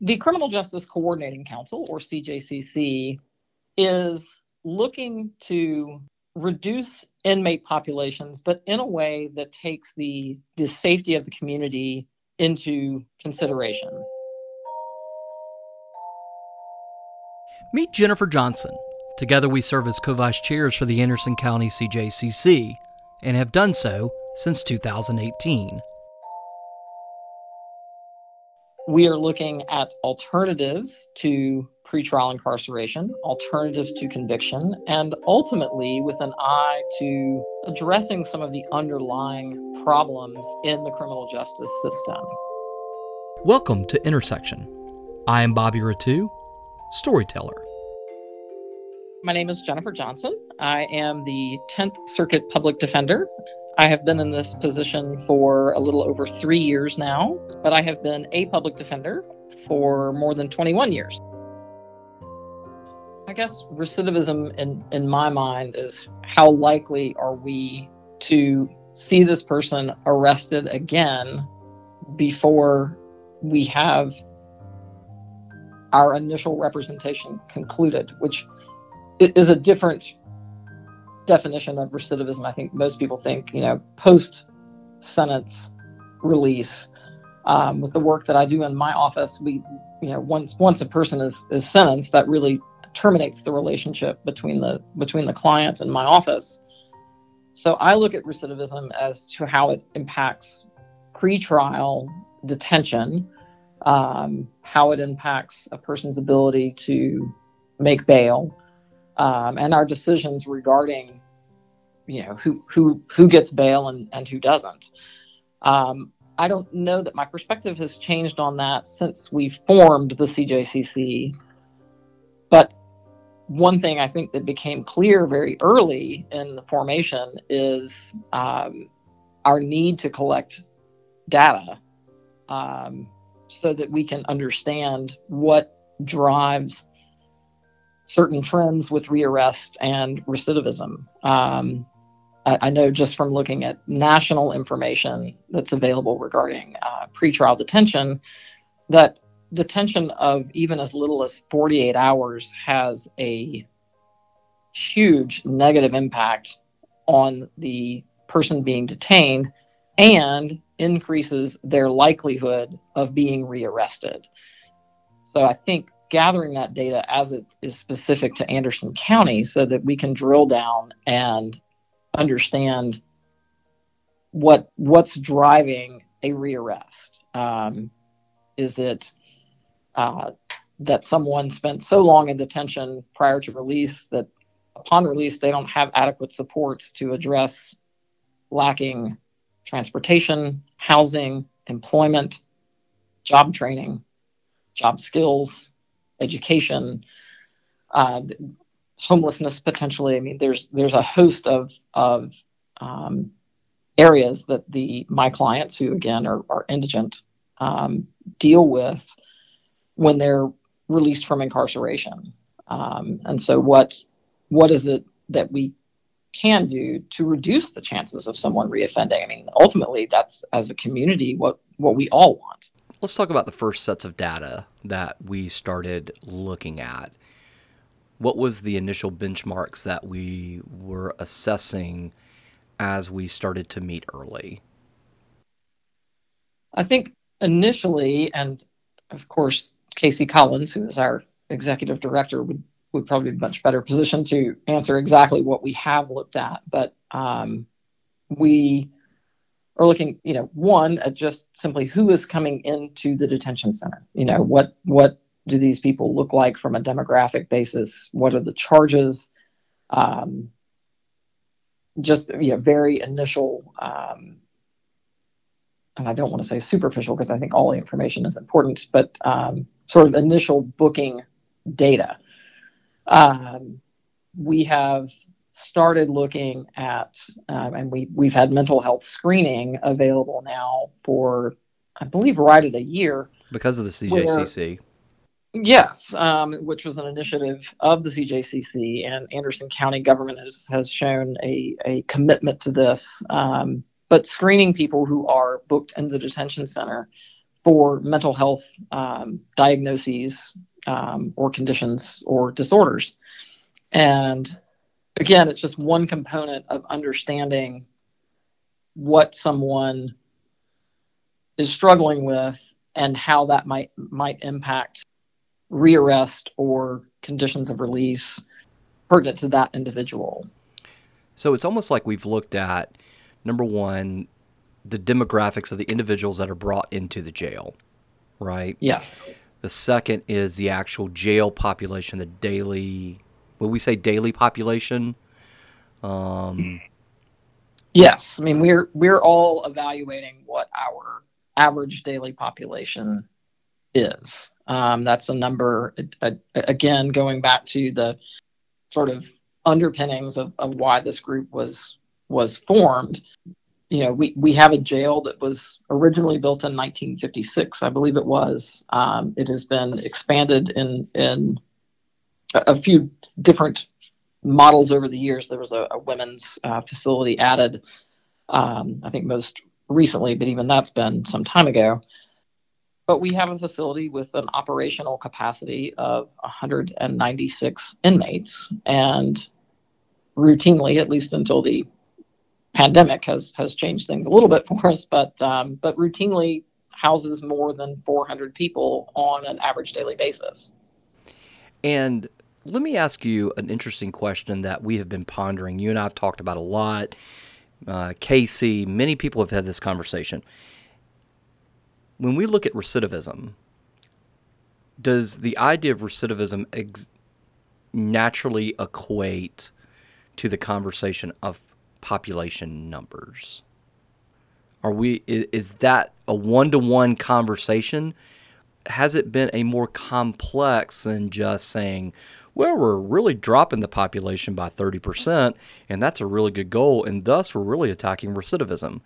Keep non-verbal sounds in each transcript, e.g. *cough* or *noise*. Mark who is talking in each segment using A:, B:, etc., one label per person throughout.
A: the Criminal Justice Coordinating Council, or CJCC, is looking to reduce inmate populations, but in a way that takes the, the safety of the community into consideration.
B: Meet Jennifer Johnson. Together, we serve as co vice chairs for the Anderson County CJCC and have done so since 2018.
A: We are looking at alternatives to pretrial incarceration, alternatives to conviction, and ultimately with an eye to addressing some of the underlying problems in the criminal justice system.
B: Welcome to Intersection. I am Bobby Rettew, storyteller.
A: My name is Jennifer Johnson. I am the 10th Circuit Public Defender. I have been in this position for a little over three years now, but I have been a public defender for more than 21 years. I guess recidivism in, in my mind is how likely are we to see this person arrested again before we have our initial representation concluded, which is a different definition of recidivism. I think most people think, you know, post sentence release. Um, with the work that I do in my office, we, you know, once once a person is is sentenced, that really terminates the relationship between the between the client and my office. So I look at recidivism as to how it impacts pretrial detention, um, how it impacts a person's ability to make bail, um, and our decisions regarding, you know, who who who gets bail and, and who doesn't. Um, I don't know that my perspective has changed on that since we formed the CJCC, but one thing I think that became clear very early in the formation is um, our need to collect data um, so that we can understand what drives certain trends with rearrest and recidivism. Um, I, I, know just from looking at national information that's available regarding uh, pretrial detention that detention of even as little as 48 hours has a huge negative impact on the person being detained and increases their likelihood of being rearrested. So I think gathering that data as it is specific to Anderson County so that we can drill down and understand what what's driving a rearrest. Um, is it uh, that someone spent so long in detention prior to release that upon release they don't have adequate supports to address lacking transportation, housing, employment, job training, job skills, education, uh, homelessness potentially. I mean, there's there's a host of of um, areas that the my clients who again are, are indigent um, deal with when they're released from incarceration. Um, and so, what what is it that we can do to reduce the chances of someone reoffending? I mean, ultimately, that's as a community what what we all want.
B: Let's talk about the first sets of data that we started looking at. What was the initial benchmarks that we were assessing as we started to meet early?
A: I think initially, and of course, Casey Collins, who is our executive director, would would probably be much better positioned to answer exactly what we have looked at. But um, we are looking, you know, one at just simply who is coming into the detention center. You know, what what do these people look like from a demographic basis? What are the charges? Um, just you know, very initial um, and I don't want to say superficial because I think all the information is important, but um, sort of initial booking data. Um, we have started looking at, um, and we we've had mental health screening available now for, I believe, right at a year
B: because of the CJCC.
A: Where, yes, um, which was an initiative of the CJCC, and Anderson County government has has shown a a commitment to this. Um, but screening people who are booked in the detention center for mental health um, diagnoses um, or conditions or disorders. And again, it's just one component of understanding what someone is struggling with and how that might might impact rearrest or conditions of release pertinent to that individual.
B: So it's almost like we've looked at number one, the demographics of the individuals that are brought into the jail, right?
A: Yeah.
B: The second is the actual jail population, the daily, will we say daily population? Um,
A: yes, I mean we're we're all evaluating what our average daily population is. Um, that's a number again going back to the sort of underpinnings of, of why this group was was formed you know, we, we have a jail that was originally built in 1956, I believe it was. Um, it has been expanded in in a, a, few different models over the years. There was a, a women's uh, facility added, um, I think most recently, but even that's been some time ago. But we have a facility with an operational capacity of 196 inmates, and routinely, at least until the pandemic has has changed things a little bit *laughs* for us, but um, but routinely houses more than 400 people on an average daily basis.
B: And let me ask you an interesting question that we have been pondering. You and I have talked about a lot. Uh, Casey, many people have had this conversation. When we look at recidivism, does the idea of recidivism ex- naturally equate to the conversation of population numbers? Are we is that a one-to-one conversation? Has it been a more complex than just saying, well, we're really dropping the population by 30%, and that's a really good goal, and thus we're really attacking recidivism.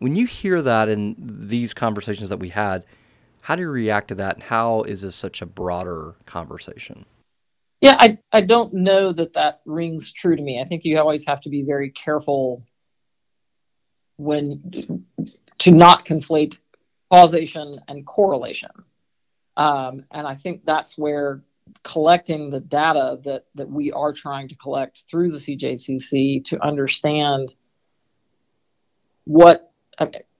B: When you hear that in these conversations that we had, how do you react to that, and how is this such a broader conversation?
A: Yeah, I, I don't know that that rings true to me. I think you always have to be very careful when to not conflate causation and correlation. Um, and I think that's where collecting the data that, that we are trying to collect through the CJCC to understand what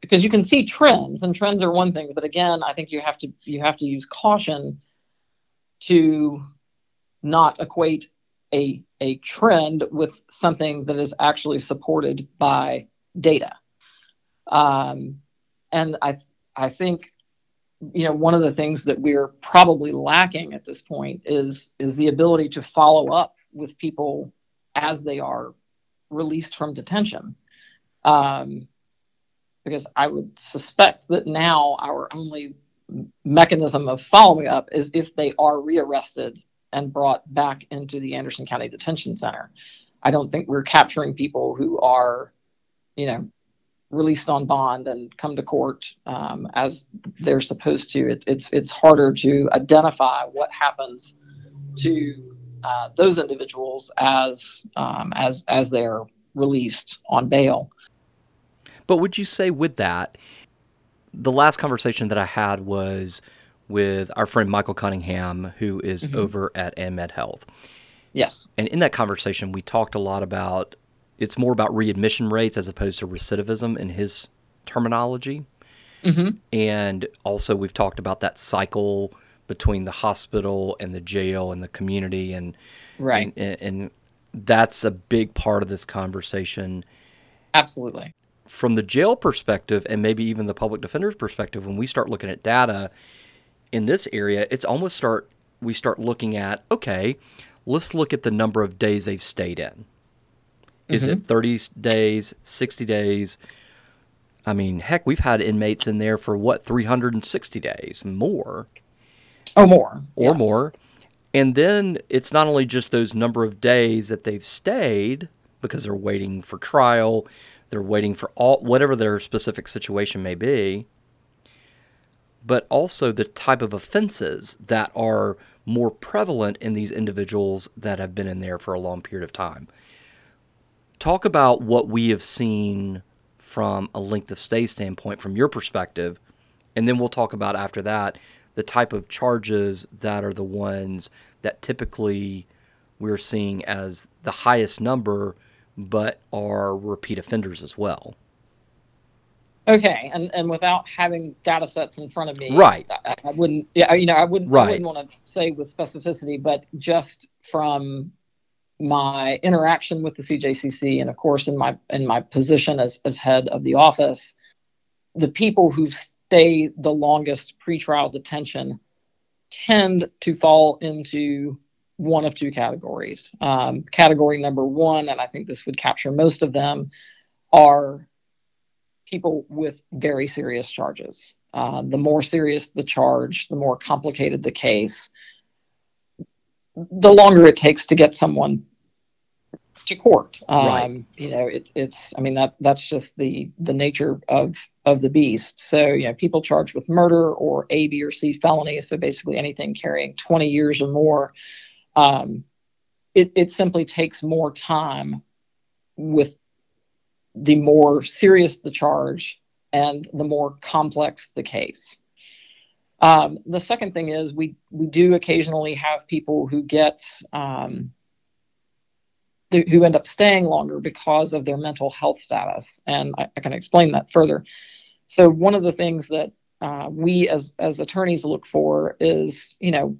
A: because you can see trends and trends are one thing but again i think you have to you have to use caution to not equate a, a trend with something that is actually supported by data. Um, and I, I think, you know, one of the things that we're probably lacking at this point is, is the ability to follow up with people as they are released from detention. Um, because I would suspect that now our only mechanism of following up is if they are rearrested and brought back into the Anderson County Detention Center. I don't think we're capturing people who are, you know, released on bond and come to court um, as they're supposed to. It, it's it's harder to identify what happens to uh, those individuals as um, as as they're released on bail.
B: But would you say with that, the last conversation that I had was with our friend Michael Cunningham, who is mm-hmm. over at AnMed Health.
A: Yes.
B: And in that conversation, we talked a lot about it's more about readmission rates as opposed to recidivism in his terminology. Mm-hmm. And also, we've talked about that cycle between the hospital and the jail and the community, and
A: right,
B: and, and that's a big part of this conversation.
A: Absolutely.
B: From the jail perspective, and maybe even the public defender's perspective, when we start looking at data, in this area, it's almost start we start looking at okay, let's look at the number of days they've stayed in. Is mm-hmm. it 30 days, 60 days? I mean, heck, we've had inmates in there for what 360 days, more.
A: Oh, more.
B: Or yes. more. And then it's not only just those number of days that they've stayed because they're waiting for trial, they're waiting for all whatever their specific situation may be but also the type of offenses that are more prevalent in these individuals that have been in there for a long period of time. Talk about what we have seen from a length of stay standpoint from your perspective And then we'll talk about after that the type of charges that are the ones that typically we're seeing as the highest number, but are repeat offenders as well.
A: Okay, and and without having data sets in front of me,
B: right?
A: I, I wouldn't, yeah, you know, I wouldn't,
B: right.
A: I wouldn't want to say with specificity, but just from my interaction with the CJCC, and of course in my in my position as as head of the office, the people who stay the longest pretrial detention tend to fall into one of two categories. Um, category number one, and I think this would capture most of them, are people with very serious charges. Uh, the more serious the charge, the more complicated the case, the longer it takes to get someone to court. Um, right. You know, it's it's. I mean that that's just the the nature of of the beast. So you know, people charged with murder or A, B, or C felonies. So basically anything carrying 20 years or more. Um, it it simply takes more time with the more serious the charge and the more complex the case. Um, the second thing is we we do occasionally have people who get um, th- who end up staying longer because of their mental health status, and I, I can explain that further. So one of the things that uh, we as as attorneys look for is you know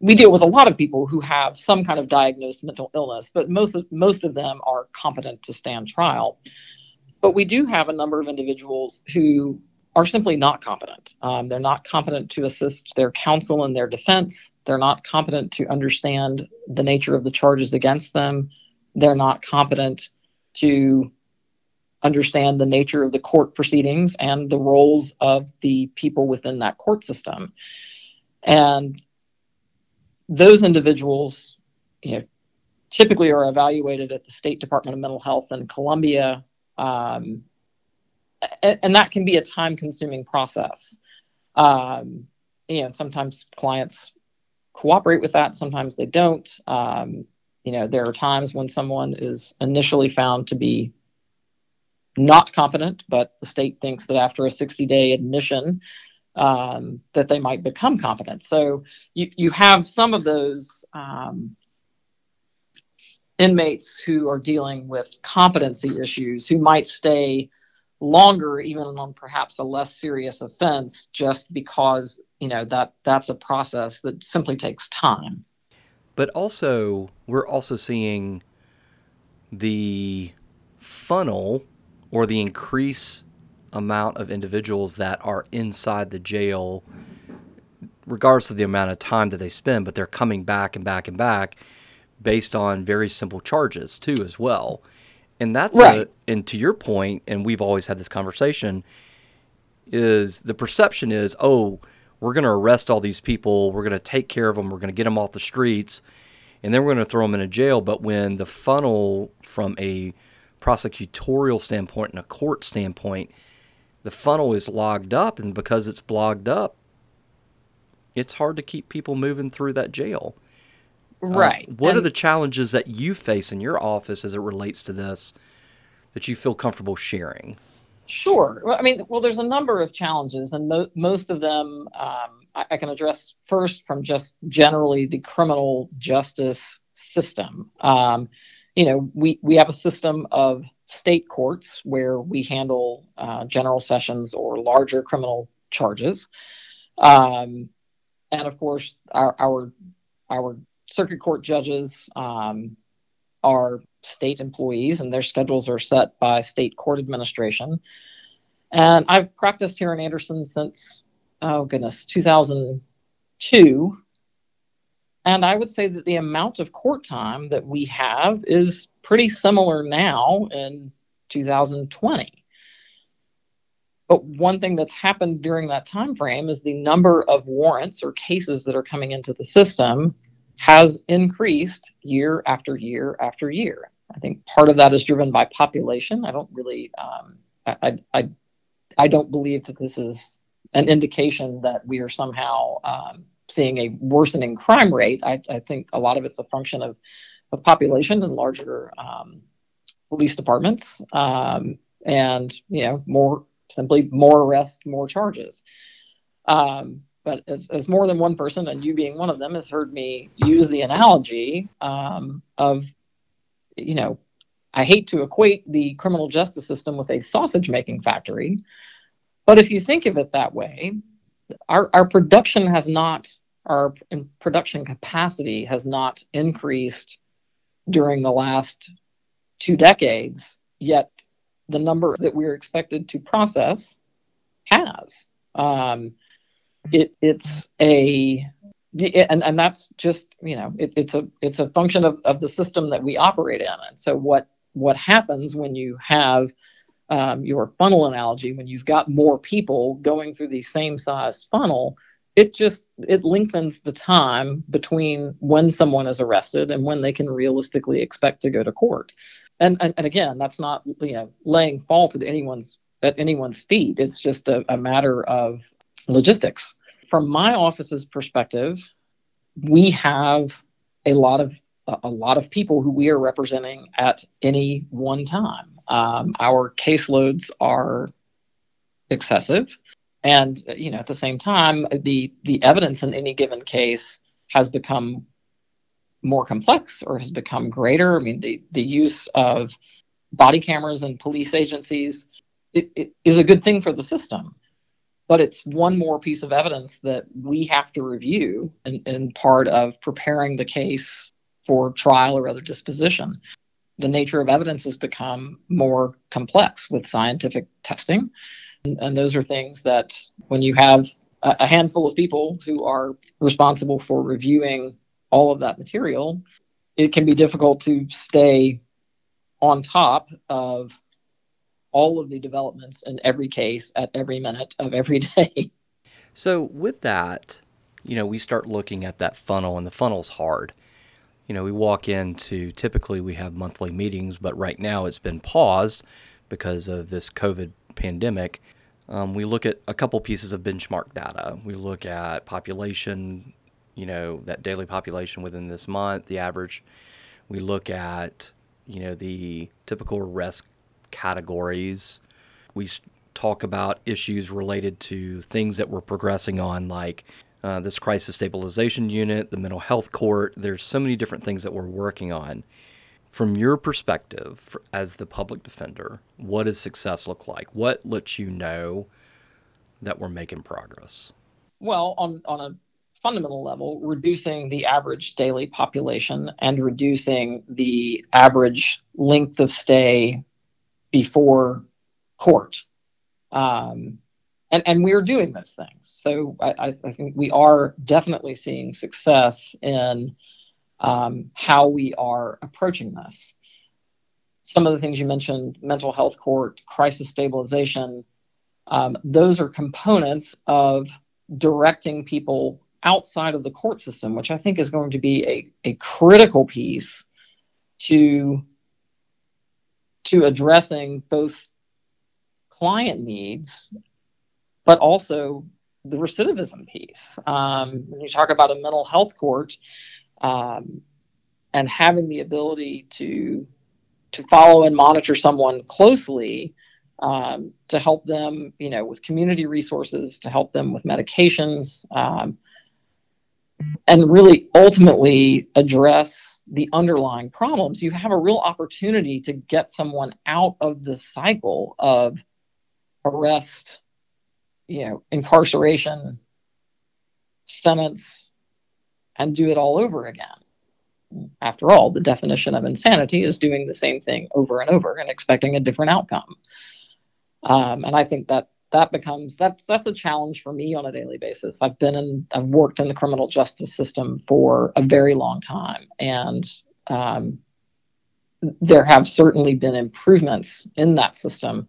A: we deal with a lot of people who have some kind of diagnosed mental illness, but most of, most of them are competent to stand trial. But we do have a number of individuals who are simply not competent. Um, they're not competent to assist their counsel in their defense. They're not competent to understand the nature of the charges against them. They're not competent to understand the nature of the court proceedings and the roles of the people within that court system. And those individuals, you know, typically are evaluated at the State Department of Mental Health in Columbia, um, and, and, that can be a time-consuming process. Um, you know, sometimes clients cooperate with that, sometimes they don't. Um, you know, there are times when someone is initially found to be not competent, but the state thinks that after a 60-day admission, um, that they might become competent. So you, you have some of those um, inmates who are dealing with competency issues who might stay longer even on perhaps a less serious offense just because you know that that's a process that simply takes time
B: but also we're also seeing the funnel or the increase amount of individuals that are inside the jail, regardless of the amount of time that they spend, but they're coming back and back and back based on very simple charges too, as well. And that's right. a, and to your point, and we've always had this conversation, is the perception is, oh, we're going to arrest all these people, we're going to take care of them, we're going to get them off the streets, and then we're going to throw them in a jail. But when the funnel from a prosecutorial standpoint and a court standpoint the funnel is logged up, and because it's blogged up, it's hard to keep people moving through that jail.
A: Uh, right.
B: Uh, what and are the challenges that you face in your office as it relates to this that you feel comfortable sharing?
A: Sure. Well, I mean, well, there's a number of challenges, and mo- most of them um, I-, I, can address first from just generally the criminal justice system. Um, you know, we, we have a system of state courts where we handle uh, general sessions or larger criminal charges. Um, and of course, our, our, our circuit court judges um, are state employees and their schedules are set by state court administration. And I've practiced here in Anderson since, oh goodness, 2002. And I would say that the amount of court time that we have is pretty similar now in 2020. But one thing that's happened during that time frame is the number of warrants or cases that are coming into the system has increased year after year after year. I think part of that is driven by population. I don't really, um, I, I, I don't believe that this is an indication that we are somehow um, seeing a worsening crime rate. I, I, think a lot of it's a function of, of population and larger um, police departments, um, and you know more simply more arrests, more charges. Um, but as, as more than one person, and you being one of them, has heard me use the analogy um, of, you know, I hate to equate the criminal justice system with a sausage making factory, but if you think of it that way, our, our production has not, our production capacity has not increased during the last two decades, yet the number that we're expected to process has. Um, it, it's a and, and that's just you know it, it's a it's a function of, of the system that we operate in and so what what happens when you have um, your funnel analogy when you've got more people going through the same size funnel it just it lengthens the time between when someone is arrested and when they can realistically expect to go to court and and, and again that's not you know laying fault at anyone's at anyone's feet it's just a, a matter of logistics. From my office's perspective, we have a lot of a lot of people who we are representing at any one time. Um, our caseloads are excessive, and uh, you know at the same time, the the evidence in any given case has become more complex or has become greater. I mean, the the use of body cameras and police agencies it, it is a good thing for the system but it's one more piece of evidence that we have to review in, in part of preparing the case for trial or other disposition. The nature of evidence has become more complex with scientific testing. And, those are things that when you have a handful of people who are responsible for reviewing all of that material, it can be difficult to stay on top of all of the developments in every case at every minute of every *laughs* day.
B: So, with that, you know, we start looking at that funnel, and the funnel's hard. You know, we walk into typically we have monthly meetings, but right now it's been paused because of this COVID pandemic. Um, we look at a couple pieces of benchmark data. We look at population, you know, that daily population within this month, the average. We look at, you know, the typical arrest categories. We talk about issues related to things that we're progressing on, like uh, this crisis stabilization unit, the mental health court. There's so many different things that we're working on. From your perspective as the public defender, what does success look like? What lets you know that we're making progress?
A: Well, on, on a fundamental level, reducing the average daily population and reducing the average length of stay before court. Um, and, and we're doing those things. So I, I, think we are definitely seeing success in um, how we are approaching this. Some of the things you mentioned, mental health court, crisis stabilization, um, those are components of directing people outside of the court system, which I think is going to be a, a critical piece to to addressing both client needs, but also the recidivism piece. Um, when you talk about a mental health court um, and having the ability to to follow and monitor someone closely um, to help them, you know, with community resources, to help them with medications, um, and really ultimately address the underlying problems, you have a real opportunity to get someone out of the cycle of arrest, you know, incarceration, sentence, and do it all over again. After all, the definition of insanity is doing the same thing over and over and expecting a different outcome. Um, and I think that that becomes that's that's a challenge for me on a daily basis. I've been in I've worked in the criminal justice system for a very long time, and um, there have certainly been improvements in that system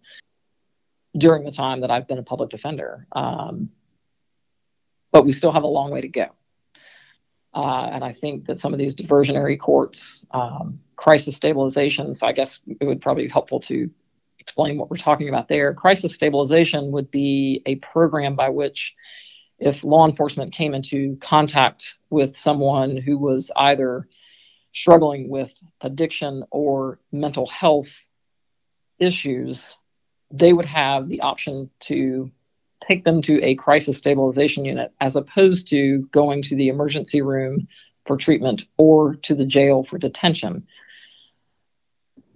A: during the time that I've been a public defender. Um, but we still have a long way to go. Uh, and I think that some of these diversionary courts, um, crisis stabilization, so I guess it would probably be helpful to explain what we're talking about there. Crisis stabilization would be a program by which, if law enforcement came into contact with someone who was either struggling with addiction or mental health issues, they would have the option to take them to a crisis stabilization unit as opposed to going to the emergency room for treatment or to the jail for detention.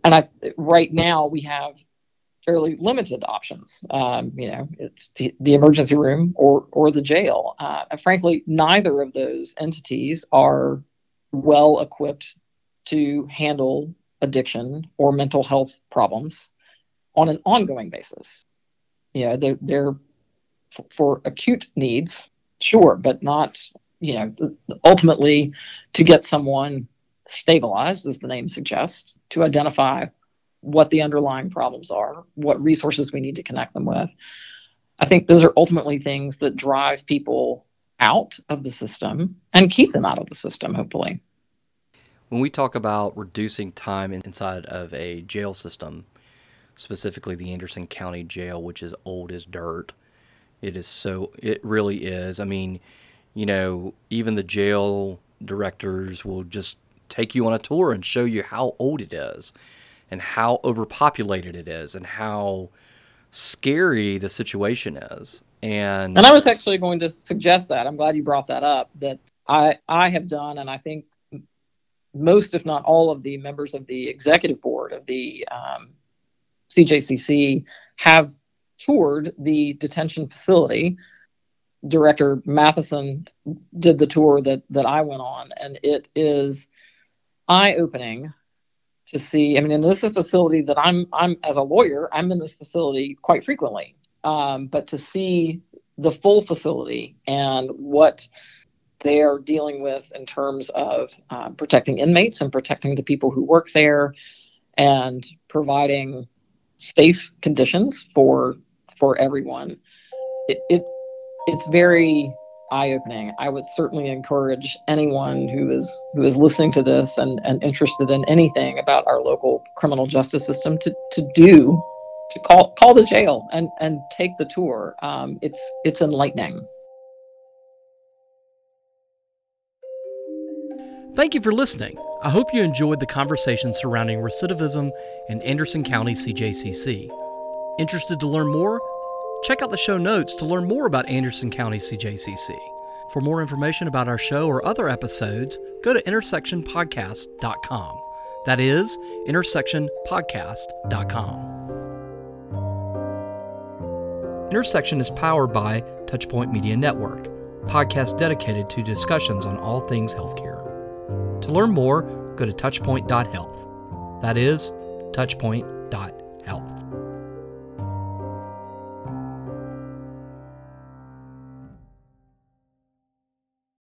A: And I, right now we have fairly limited options. Um, you know, it's the, the, emergency room or or the jail. Uh, frankly, neither of those entities are well equipped to handle addiction or mental health problems on an ongoing basis. You know, they're, they're for, for acute needs, sure, but not, you know, ultimately to get someone stabilized, as the name suggests, to identify what the underlying problems are, what resources we need to connect them with. I think those are ultimately things that drive people out of the system and keep them out of the system, hopefully.
B: When we talk about reducing time inside of a jail system, specifically the Anderson County Jail, which is old as dirt, it is so, it really is. I mean, you know, even the jail directors will just take you on a tour and show you how old it is and how overpopulated it is and how scary the situation is. And
A: and I was actually going to suggest that. I'm glad you brought that up. That I I have done, and I think most, if not all, of the members of the executive board of the um, CJCC have toured the detention facility. Director Matheson did the tour that that I went on, and it is eye opening to see. I mean, and this is a facility that I'm I'm as a lawyer, I'm in this facility quite frequently. Um, but to see the full facility and what they are dealing with in terms of uh, protecting inmates and protecting the people who work there and providing safe conditions for for everyone it, it it's very eye opening. I would certainly encourage anyone who is who is listening to this and, and interested in anything about our local criminal justice system to, to do to call call the jail and, and take the tour. Um, it's it's enlightening.
B: Thank you for listening. I hope you enjoyed the conversation surrounding recidivism in Anderson County CJCC. Interested to learn more? Check out the show notes to learn more about Anderson County CJCC. For more information about our show or other episodes, go to intersectionpodcast.com. That is intersectionpodcast.com. Intersection is powered by Touchpoint Media Network, podcast dedicated to discussions on all things healthcare. To learn more, go to touchpoint.health. That is touchpoint.health.